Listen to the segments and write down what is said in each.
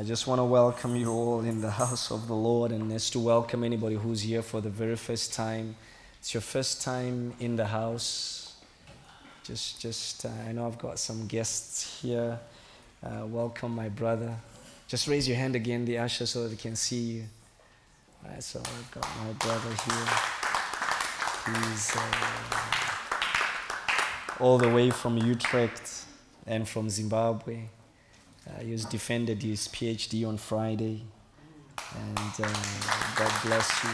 I just want to welcome you all in the house of the Lord and just to welcome anybody who's here for the very first time. It's your first time in the house. Just, just, uh, I know I've got some guests here. Uh, welcome, my brother. Just raise your hand again, the usher, so that they can see you. All right, so I've got my brother here. He's uh, all the way from Utrecht and from Zimbabwe. Uh, he defended his PhD on Friday. And uh, God bless you.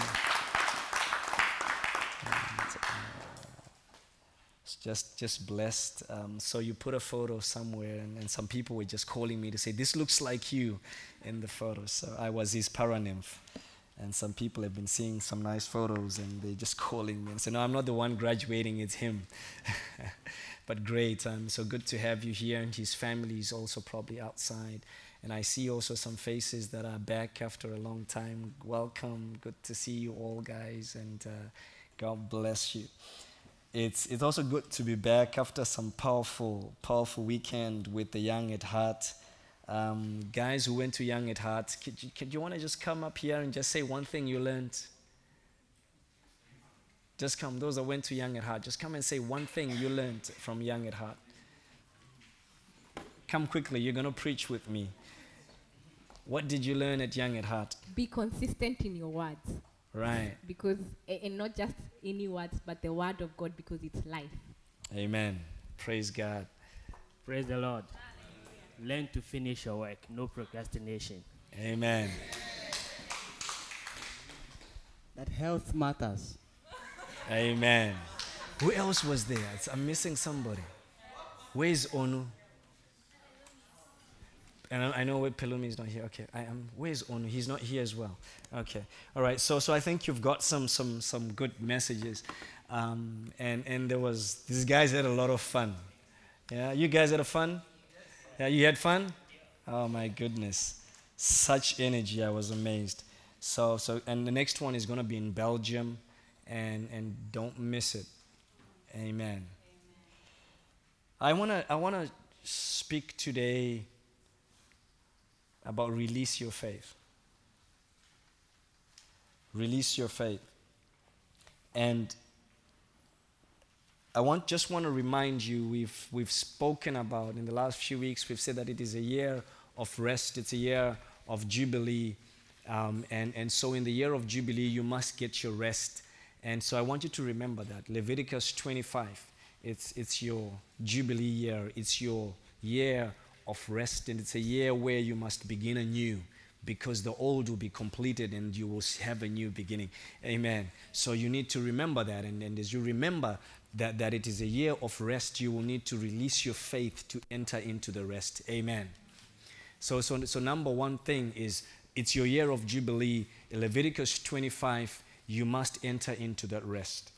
And, uh, it's just, just blessed. Um, so you put a photo somewhere, and, and some people were just calling me to say, This looks like you in the photo. So I was his paranymph. And some people have been seeing some nice photos, and they're just calling me and say, No, I'm not the one graduating, it's him. but great. Um, so good to have you here, and his family is also probably outside. And I see also some faces that are back after a long time. Welcome. Good to see you all, guys, and uh, God bless you. It's, it's also good to be back after some powerful, powerful weekend with the Young at Heart. Um, guys who went to Young at Heart, could you, could you want to just come up here and just say one thing you learned? Just come. Those that went to Young at Heart, just come and say one thing you learned from Young at Heart. Come quickly. You're going to preach with me. What did you learn at Young at Heart? Be consistent in your words. Right. Because, and not just any words, but the word of God because it's life. Amen. Praise God. Praise the Lord. Learn to finish your work, no procrastination. Amen. That health matters. Amen. Who else was there? I'm missing somebody. Where's Onu? And I, know where Pelumi is not here. Okay, I am. Where's Onu? He's not here as well. Okay, all right. So, so I think you've got some, some, some good messages, um, and and there was these guys had a lot of fun. Yeah, you guys had a fun. Yeah, you had fun. Oh my goodness, such energy! I was amazed. So, so, and the next one is going to be in Belgium and, and don't miss it. Amen. I want to I wanna speak today about release your faith. Release your faith. And I want, just want to remind you we've, we've spoken about in the last few weeks, we've said that it is a year of rest, it's a year of Jubilee. Um, and, and so, in the year of Jubilee, you must get your rest and so I want you to remember that. Leviticus 25, it's, it's your Jubilee year, it's your year of rest, and it's a year where you must begin anew because the old will be completed and you will have a new beginning. Amen. So you need to remember that. And, and as you remember that, that it is a year of rest, you will need to release your faith to enter into the rest. Amen. So, so, so number one thing is it's your year of Jubilee. Leviticus 25 you must enter into that rest.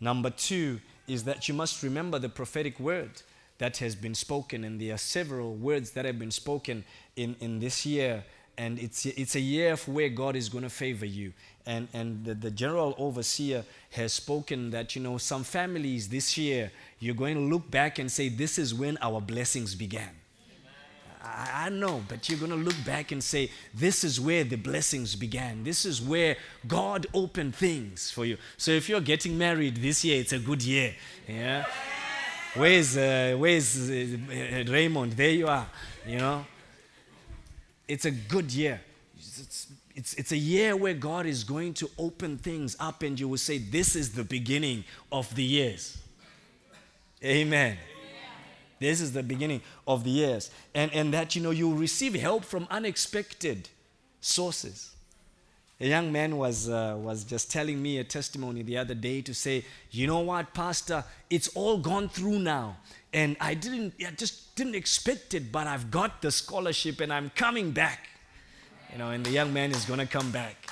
Number two is that you must remember the prophetic word that has been spoken, and there are several words that have been spoken in, in this year. And it's, it's a year where God is going to favor you. And, and the, the general overseer has spoken that, you know, some families this year, you're going to look back and say, This is when our blessings began. I, I know, but you're going to look back and say, This is where the blessings began. This is where God opened things for you. So if you're getting married this year, it's a good year. Yeah? Where's, uh, where's uh, Raymond? There you are. You know? It's a good year. It's, it's, it's a year where God is going to open things up, and you will say, This is the beginning of the years. Amen. This is the beginning of the years. And, and that, you know, you receive help from unexpected sources. A young man was, uh, was just telling me a testimony the other day to say, you know what, Pastor, it's all gone through now. And I didn't, I just didn't expect it, but I've got the scholarship and I'm coming back. You know, and the young man is going to come back.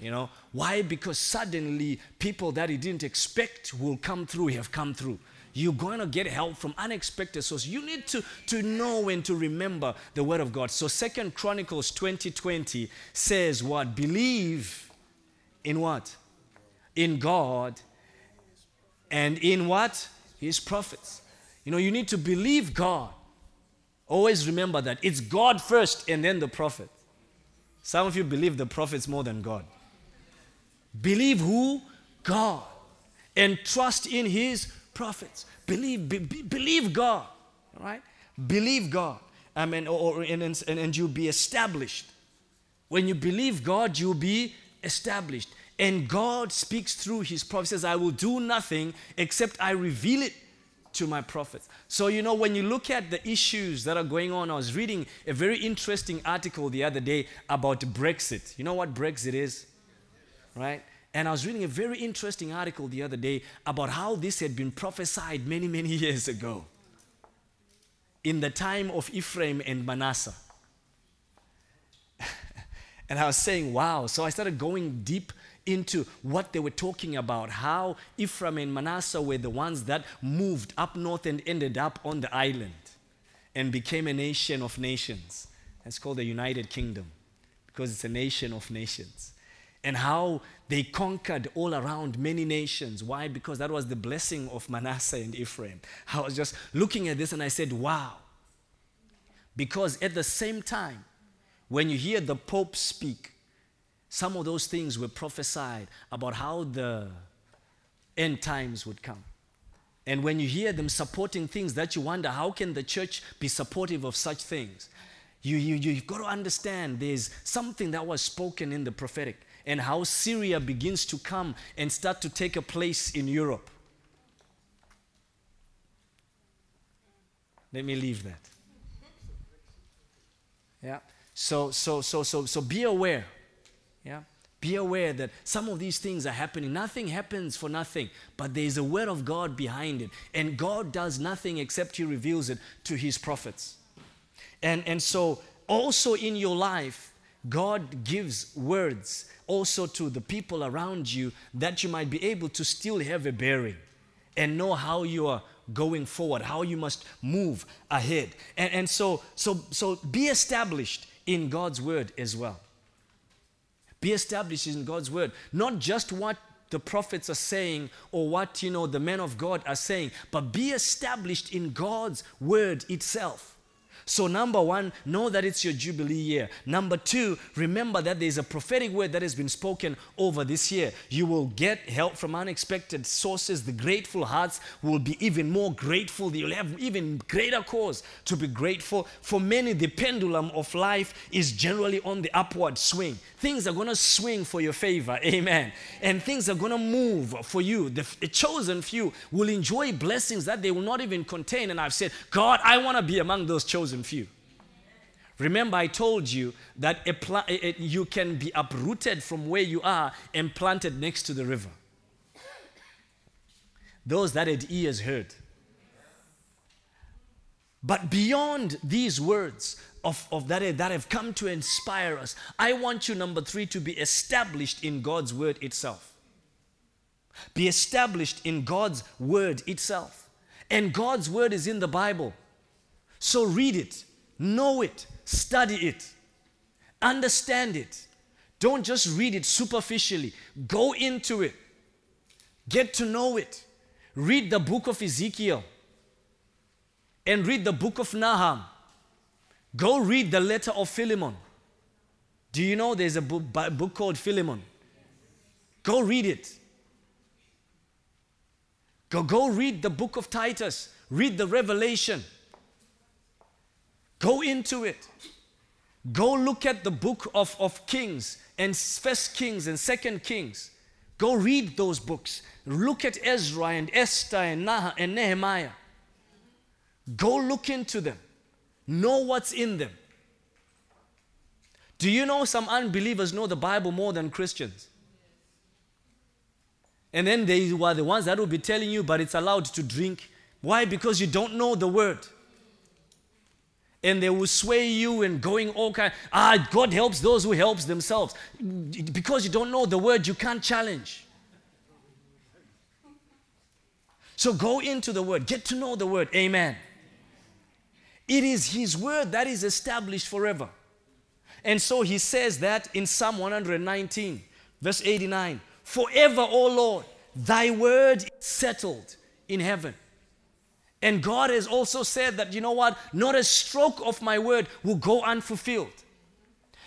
You know, why? Because suddenly people that he didn't expect will come through, have come through you're going to get help from unexpected sources. You need to, to know and to remember the word of God. So Second Chronicles 2020 says what? Believe in what? In God and in what? His prophets. You know, you need to believe God. Always remember that. It's God first and then the prophet. Some of you believe the prophets more than God. Believe who? God. And trust in his prophets. Believe, be, be- believe God. right? Believe God. I mean, or, or- and, and, and you'll be established. When you believe God, you'll be established. And God speaks through his prophets. Says, I will do nothing except I reveal it to my prophets. So, you know, when you look at the issues that are going on, I was reading a very interesting article the other day about Brexit. You know what Brexit is? Right? And I was reading a very interesting article the other day about how this had been prophesied many, many years ago in the time of Ephraim and Manasseh. and I was saying, wow. So I started going deep into what they were talking about, how Ephraim and Manasseh were the ones that moved up north and ended up on the island and became a nation of nations. It's called the United Kingdom because it's a nation of nations. And how they conquered all around many nations. Why? Because that was the blessing of Manasseh and Ephraim. I was just looking at this and I said, wow. Because at the same time, when you hear the Pope speak, some of those things were prophesied about how the end times would come. And when you hear them supporting things that you wonder, how can the church be supportive of such things? You, you, you've got to understand there's something that was spoken in the prophetic and how Syria begins to come and start to take a place in Europe. Let me leave that. Yeah. So, so, so, so, so be aware. Yeah. Be aware that some of these things are happening. Nothing happens for nothing, but there is a word of God behind it. And God does nothing except He reveals it to His prophets. And, and so, also in your life, God gives words also to the people around you that you might be able to still have a bearing and know how you are going forward, how you must move ahead. And, and so, so, so be established in God's word as well. Be established in God's word, not just what the prophets are saying or what you know the men of God are saying, but be established in God's word itself. So, number one, know that it's your Jubilee year. Number two, remember that there's a prophetic word that has been spoken over this year. You will get help from unexpected sources. The grateful hearts will be even more grateful. You'll have even greater cause to be grateful. For many, the pendulum of life is generally on the upward swing. Things are going to swing for your favor. Amen. And things are going to move for you. The, the chosen few will enjoy blessings that they will not even contain. And I've said, God, I want to be among those chosen few. Remember, I told you that pla- you can be uprooted from where you are and planted next to the river. Those that had ears heard. But beyond these words of, of that, that have come to inspire us, I want you, number three, to be established in God's word itself. Be established in God's word itself. And God's word is in the Bible. So read it, know it, study it, understand it. Don't just read it superficially, go into it, get to know it. Read the book of Ezekiel and read the book of Nahum. Go read the letter of Philemon. Do you know there's a book, book called Philemon? Go read it. Go, go read the book of Titus. Read the Revelation. Go into it. Go look at the book of, of Kings and First Kings and Second Kings. Go read those books. Look at Ezra and Esther and, nah- and Nehemiah. Go look into them. Know what's in them. Do you know some unbelievers know the Bible more than Christians? And then they were the ones that will be telling you, but it's allowed to drink. Why? Because you don't know the word. And they will sway you and going all kind. Ah, God helps those who helps themselves. Because you don't know the word, you can't challenge. So go into the word, get to know the word. Amen. It is his word that is established forever. And so he says that in Psalm 119, verse 89 Forever, O Lord, thy word is settled in heaven. And God has also said that, you know what? Not a stroke of my word will go unfulfilled.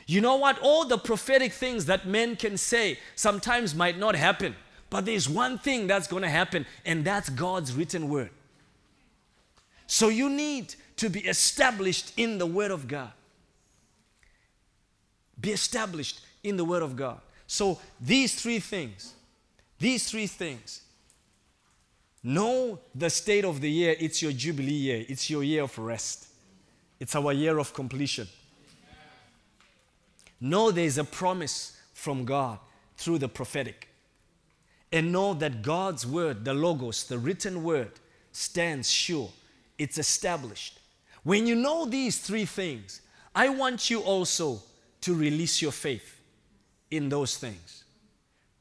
You know what? All the prophetic things that men can say sometimes might not happen. But there's one thing that's going to happen, and that's God's written word. So you need to be established in the word of God. Be established in the word of God. So these three things, these three things. Know the state of the year. It's your Jubilee year. It's your year of rest. It's our year of completion. Know there's a promise from God through the prophetic. And know that God's word, the Logos, the written word, stands sure. It's established. When you know these three things, I want you also to release your faith in those things.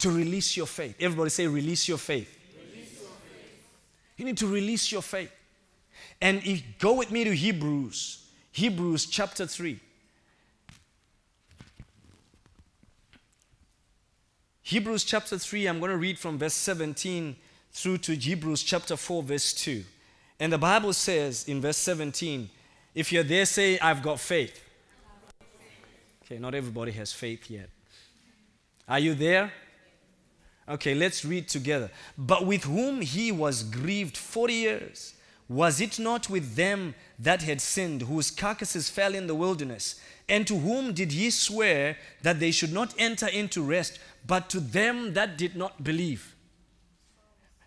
To release your faith. Everybody say, release your faith. You need to release your faith. And if, go with me to Hebrews, Hebrews chapter 3. Hebrews chapter 3, I'm going to read from verse 17 through to Hebrews chapter 4, verse 2. And the Bible says in verse 17, if you're there, say, I've got faith. Okay, not everybody has faith yet. Are you there? Okay, let's read together. But with whom he was grieved 40 years, was it not with them that had sinned, whose carcasses fell in the wilderness? And to whom did he swear that they should not enter into rest, but to them that did not believe.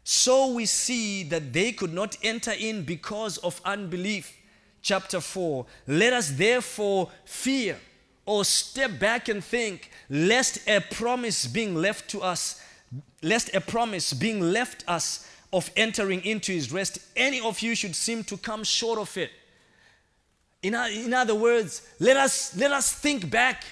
So we see that they could not enter in because of unbelief. Chapter 4 Let us therefore fear or step back and think, lest a promise being left to us, lest a promise being left us of entering into his rest, any of you should seem to come short of it. In, in other words, let us, let us think back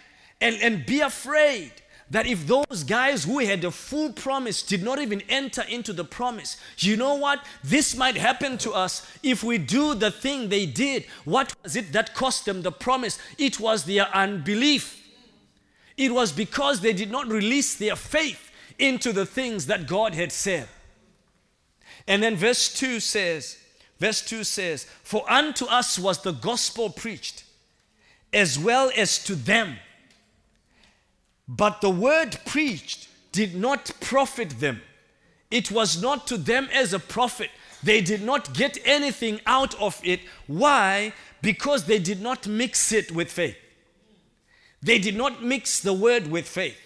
and, and be afraid that if those guys who had a full promise did not even enter into the promise, you know what? This might happen to us if we do the thing they did. What was it that cost them the promise? It was their unbelief. It was because they did not release their faith into the things that God had said. And then verse 2 says, verse 2 says, For unto us was the gospel preached, as well as to them. But the word preached did not profit them. It was not to them as a profit. They did not get anything out of it. Why? Because they did not mix it with faith. They did not mix the word with faith.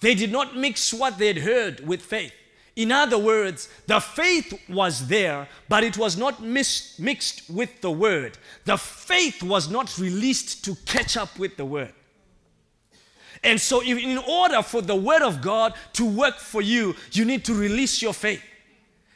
They did not mix what they'd heard with faith. In other words, the faith was there, but it was not mis- mixed with the word. The faith was not released to catch up with the word. And so, if, in order for the Word of God to work for you, you need to release your faith.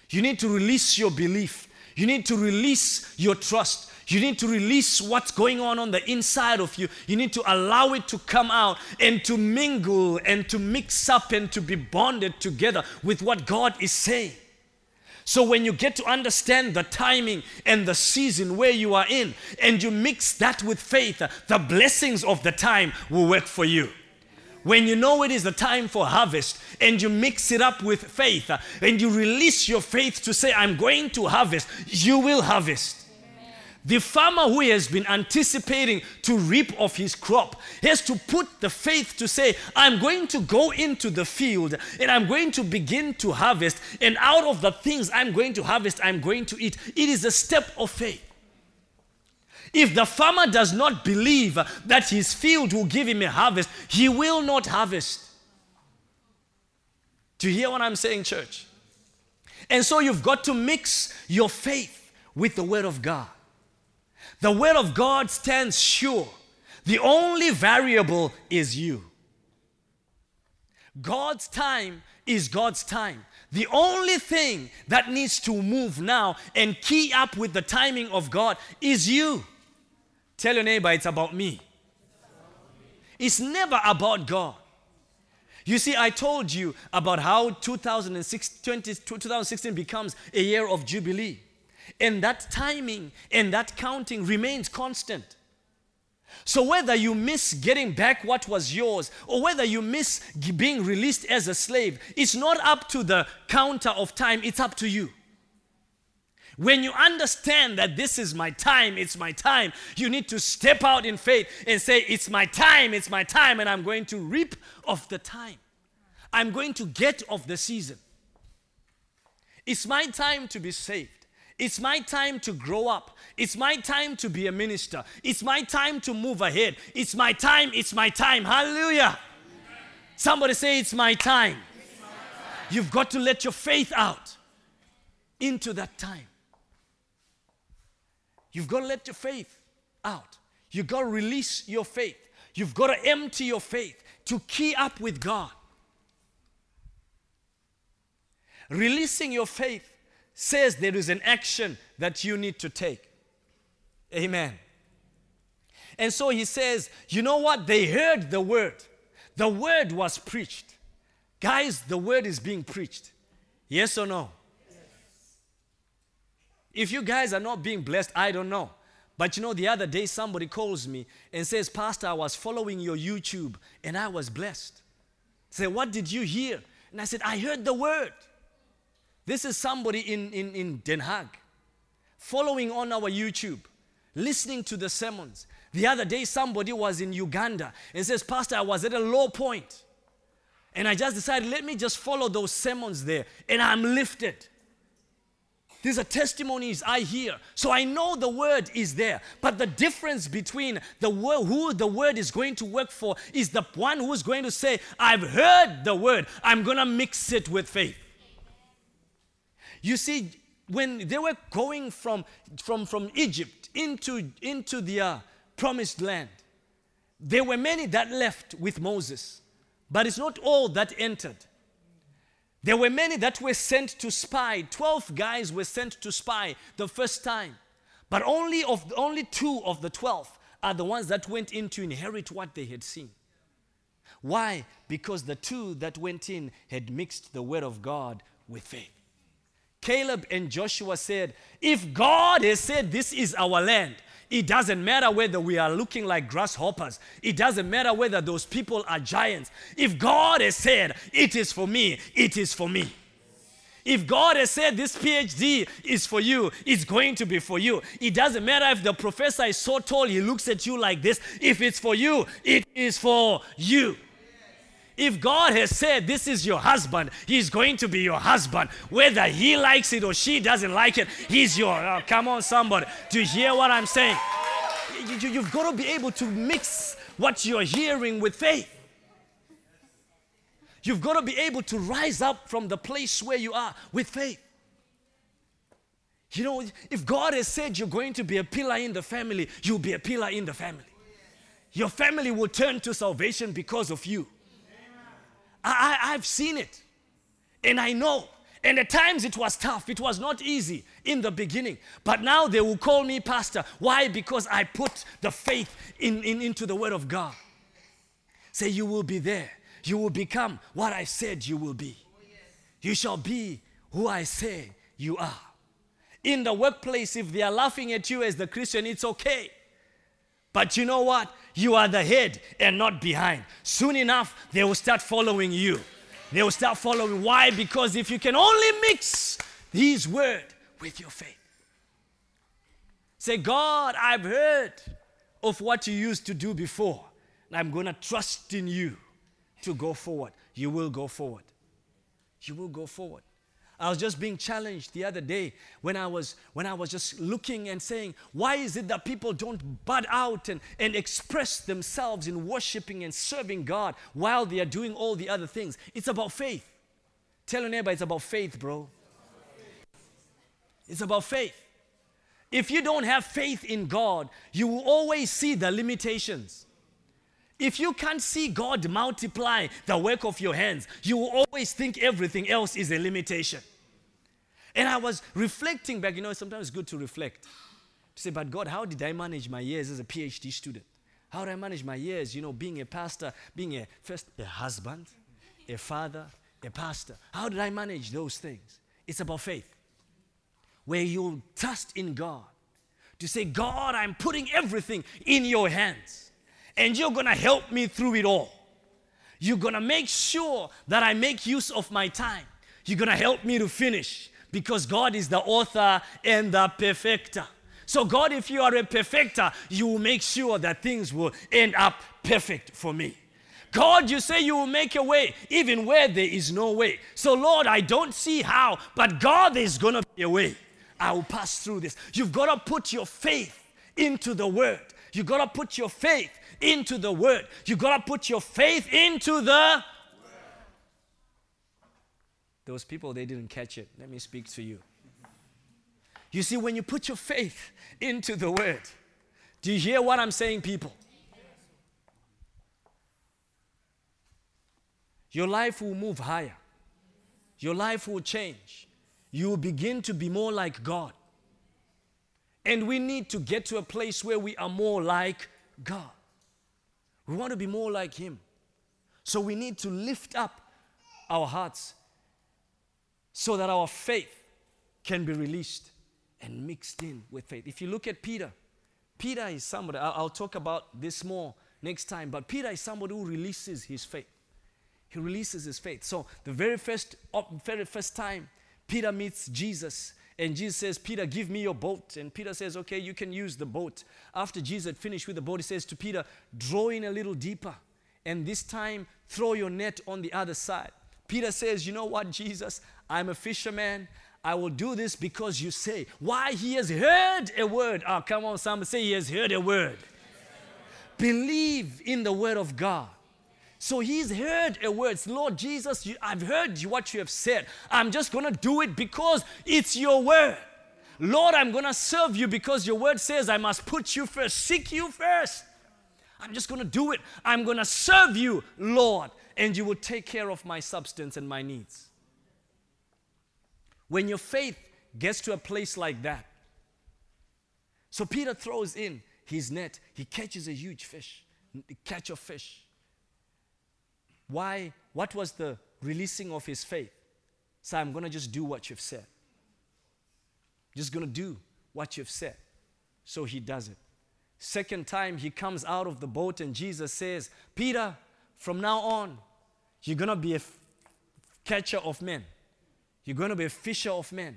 You need to release your belief. You need to release your trust. You need to release what's going on on the inside of you. You need to allow it to come out and to mingle and to mix up and to be bonded together with what God is saying. So when you get to understand the timing and the season where you are in, and you mix that with faith, the blessings of the time will work for you when you know it is the time for harvest and you mix it up with faith and you release your faith to say, I'm going to harvest, you will harvest. The farmer who has been anticipating to reap of his crop has to put the faith to say, I'm going to go into the field and I'm going to begin to harvest, and out of the things I'm going to harvest, I'm going to eat. It is a step of faith. If the farmer does not believe that his field will give him a harvest, he will not harvest. Do you hear what I'm saying, church? And so you've got to mix your faith with the Word of God. The Word of God stands sure. The only variable is you. God's time is God's time. The only thing that needs to move now and key up with the timing of God is you. Tell your neighbor it's about me. It's never about God. You see, I told you about how 2006, 20, 2016 becomes a year of Jubilee. And that timing and that counting remains constant. So, whether you miss getting back what was yours or whether you miss being released as a slave, it's not up to the counter of time, it's up to you. When you understand that this is my time, it's my time, you need to step out in faith and say, It's my time, it's my time, and I'm going to reap of the time. I'm going to get of the season. It's my time to be saved. It's my time to grow up. It's my time to be a minister. It's my time to move ahead. It's my time. It's my time. Hallelujah. Somebody say, It's my time. You've got to let your faith out into that time. You've got to let your faith out. You've got to release your faith. You've got to empty your faith to key up with God. Releasing your faith says there is an action that you need to take. Amen. And so he says, you know what? They heard the word. The word was preached. Guys, the word is being preached. Yes or no? If you guys are not being blessed, I don't know. But you know, the other day somebody calls me and says, Pastor, I was following your YouTube and I was blessed. Say, what did you hear? And I said, I heard the word. This is somebody in, in, in Den Haag following on our YouTube, listening to the sermons. The other day, somebody was in Uganda and says, Pastor, I was at a low point. And I just decided, let me just follow those sermons there. And I'm lifted. These are testimonies I hear. So I know the word is there. But the difference between the word, who the word is going to work for is the one who's going to say, I've heard the word. I'm going to mix it with faith. You see, when they were going from, from, from Egypt into, into the uh, promised land, there were many that left with Moses, but it's not all that entered. There were many that were sent to spy. Twelve guys were sent to spy the first time, but only of only two of the twelve are the ones that went in to inherit what they had seen. Why? Because the two that went in had mixed the word of God with faith. Caleb and Joshua said, If God has said this is our land, it doesn't matter whether we are looking like grasshoppers. It doesn't matter whether those people are giants. If God has said, it is for me, it is for me. If God has said this PhD is for you, it's going to be for you. It doesn't matter if the professor is so tall, he looks at you like this. If it's for you, it is for you. If God has said this is your husband, he's going to be your husband. Whether he likes it or she doesn't like it, he's your. Oh, come on, somebody. Do you hear what I'm saying? You, you've got to be able to mix what you're hearing with faith. You've got to be able to rise up from the place where you are with faith. You know, if God has said you're going to be a pillar in the family, you'll be a pillar in the family. Your family will turn to salvation because of you. I, I, I've seen it. And I know. And at times it was tough. It was not easy in the beginning. But now they will call me pastor. Why? Because I put the faith in, in, into the word of God. Say, you will be there. You will become what I said you will be. You shall be who I say you are. In the workplace, if they are laughing at you as the Christian, it's okay. But you know what? You are the head and not behind. Soon enough, they will start following you. They will start following. Why? Because if you can only mix His word with your faith, say, God, I've heard of what you used to do before, and I'm going to trust in you to go forward. You will go forward. You will go forward. I was just being challenged the other day when I was when I was just looking and saying, why is it that people don't bud out and, and express themselves in worshiping and serving God while they are doing all the other things? It's about faith. Tell your neighbor it's about faith, bro. It's about faith. If you don't have faith in God, you will always see the limitations. If you can't see God multiply the work of your hands, you will always think everything else is a limitation. And I was reflecting back, you know, sometimes it's good to reflect. To say, but God, how did I manage my years as a PhD student? How did I manage my years, you know, being a pastor, being a first a husband, a father, a pastor? How did I manage those things? It's about faith. Where you trust in God. To say, God, I'm putting everything in your hands and you're going to help me through it all. You're going to make sure that I make use of my time. You're going to help me to finish because God is the author and the perfecter. So, God, if you are a perfecter, you will make sure that things will end up perfect for me. God, you say you will make a way even where there is no way. So, Lord, I don't see how, but God, there's going to be a way. I will pass through this. You've got to put your faith into the word. You've got to put your faith into the word. You've got to put your faith into the those people they didn't catch it. Let me speak to you. You see, when you put your faith into the word, do you hear what I'm saying, people? Your life will move higher. Your life will change. You will begin to be more like God. And we need to get to a place where we are more like God. We want to be more like Him. So we need to lift up our hearts so that our faith can be released and mixed in with faith. If you look at Peter, Peter is somebody, I'll, talk about this more next time, but Peter is somebody who releases his faith. He releases his faith. So the very first, very first time Peter meets Jesus, and Jesus says, Peter, give me your boat. And Peter says, Okay, you can use the boat. After Jesus had finished with the boat, he says to Peter, Draw in a little deeper. And this time, throw your net on the other side. Peter says, You know what, Jesus? I'm a fisherman. I will do this because you say. Why? He has heard a word. Oh, come on, somebody say he has heard a word. Believe in the word of God. So he's heard a word. Lord Jesus, I've heard what you have said. I'm just going to do it because it's your word. Lord, I'm going to serve you because your word says I must put you first, seek you first. I'm just going to do it. I'm going to serve you, Lord, and you will take care of my substance and my needs. When your faith gets to a place like that, so Peter throws in his net, he catches a huge fish, catch of fish. Why? What was the releasing of his faith? So I'm going to just do what you've said. Just going to do what you've said. So he does it. Second time he comes out of the boat and Jesus says, Peter, from now on, you're going to be a f- catcher of men. You're going to be a fisher of men.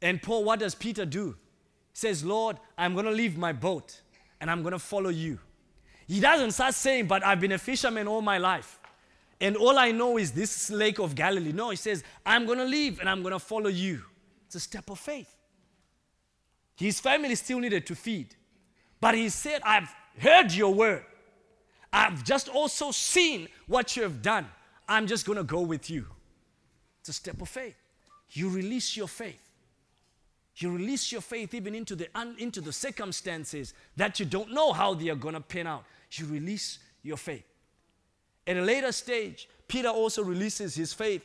And Paul, what does Peter do? He says, Lord, I'm going to leave my boat and I'm going to follow you. He doesn't start saying, But I've been a fisherman all my life. And all I know is this lake of Galilee. No, he says, I'm going to leave and I'm going to follow you. It's a step of faith. His family still needed to feed. But he said, I've heard your word. I've just also seen what you have done. I'm just going to go with you. It's a step of faith. You release your faith. You release your faith even into the, into the circumstances that you don't know how they are going to pan out. You release your faith. At a later stage, Peter also releases his faith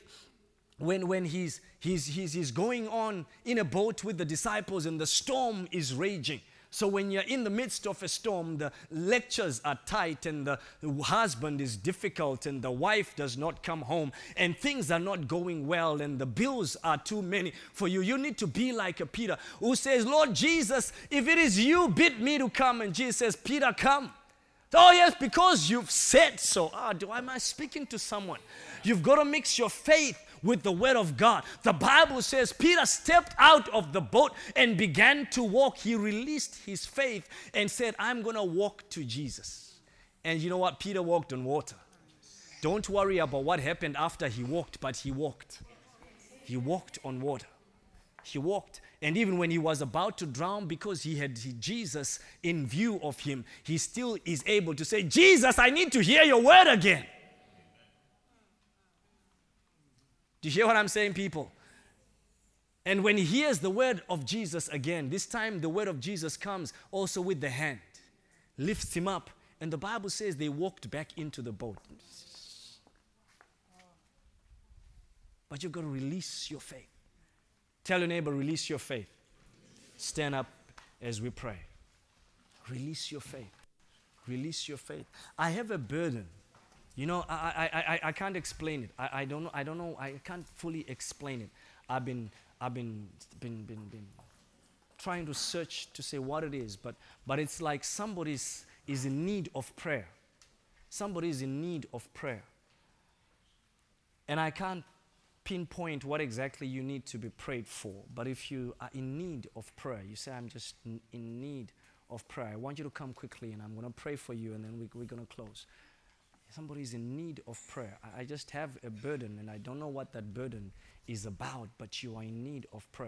when, when he's, he's, he's, he's going on in a boat with the disciples and the storm is raging. So when you're in the midst of a storm, the lectures are tight and the husband is difficult and the wife does not come home and things are not going well and the bills are too many for you. You need to be like a Peter who says, Lord Jesus, if it is you, bid me to come. And Jesus says, Peter, come. Oh, yes, because you've said so. Ah, do I, am I speaking to someone? You've got to mix your faith with the word of God. The Bible says Peter stepped out of the boat and began to walk. He released his faith and said, I'm going to walk to Jesus. And you know what? Peter walked on water. Don't worry about what happened after he walked, but he walked. He walked on water. He walked. And even when he was about to drown, because he had Jesus in view of him, he still is able to say, Jesus, I need to hear your word again. Do you hear what I'm saying, people? And when he hears the word of Jesus again, this time the word of Jesus comes also with the hand, lifts him up, and the Bible says they walked back into the boat. But you've got to release your faith. Tell your neighbor, release your faith. Stand up as we pray. Release your faith. Release your faith. I have a burden you know, I, I, I, I can't explain it. I, I don't know. I don't know. I can't fully explain it. I've been, I've been, been, been, been trying to search to say what it is, but, but it's like somebody is in need of prayer. Somebody is in need of prayer. And I can't pinpoint what exactly you need to be prayed for. But if you are in need of prayer, you say, I'm just in need of prayer. I want you to come quickly and I'm going to pray for you and then we, we're going to close. Somebody's in need of prayer. I, I just have a burden and I don't know what that burden is about, but you are in need of prayer.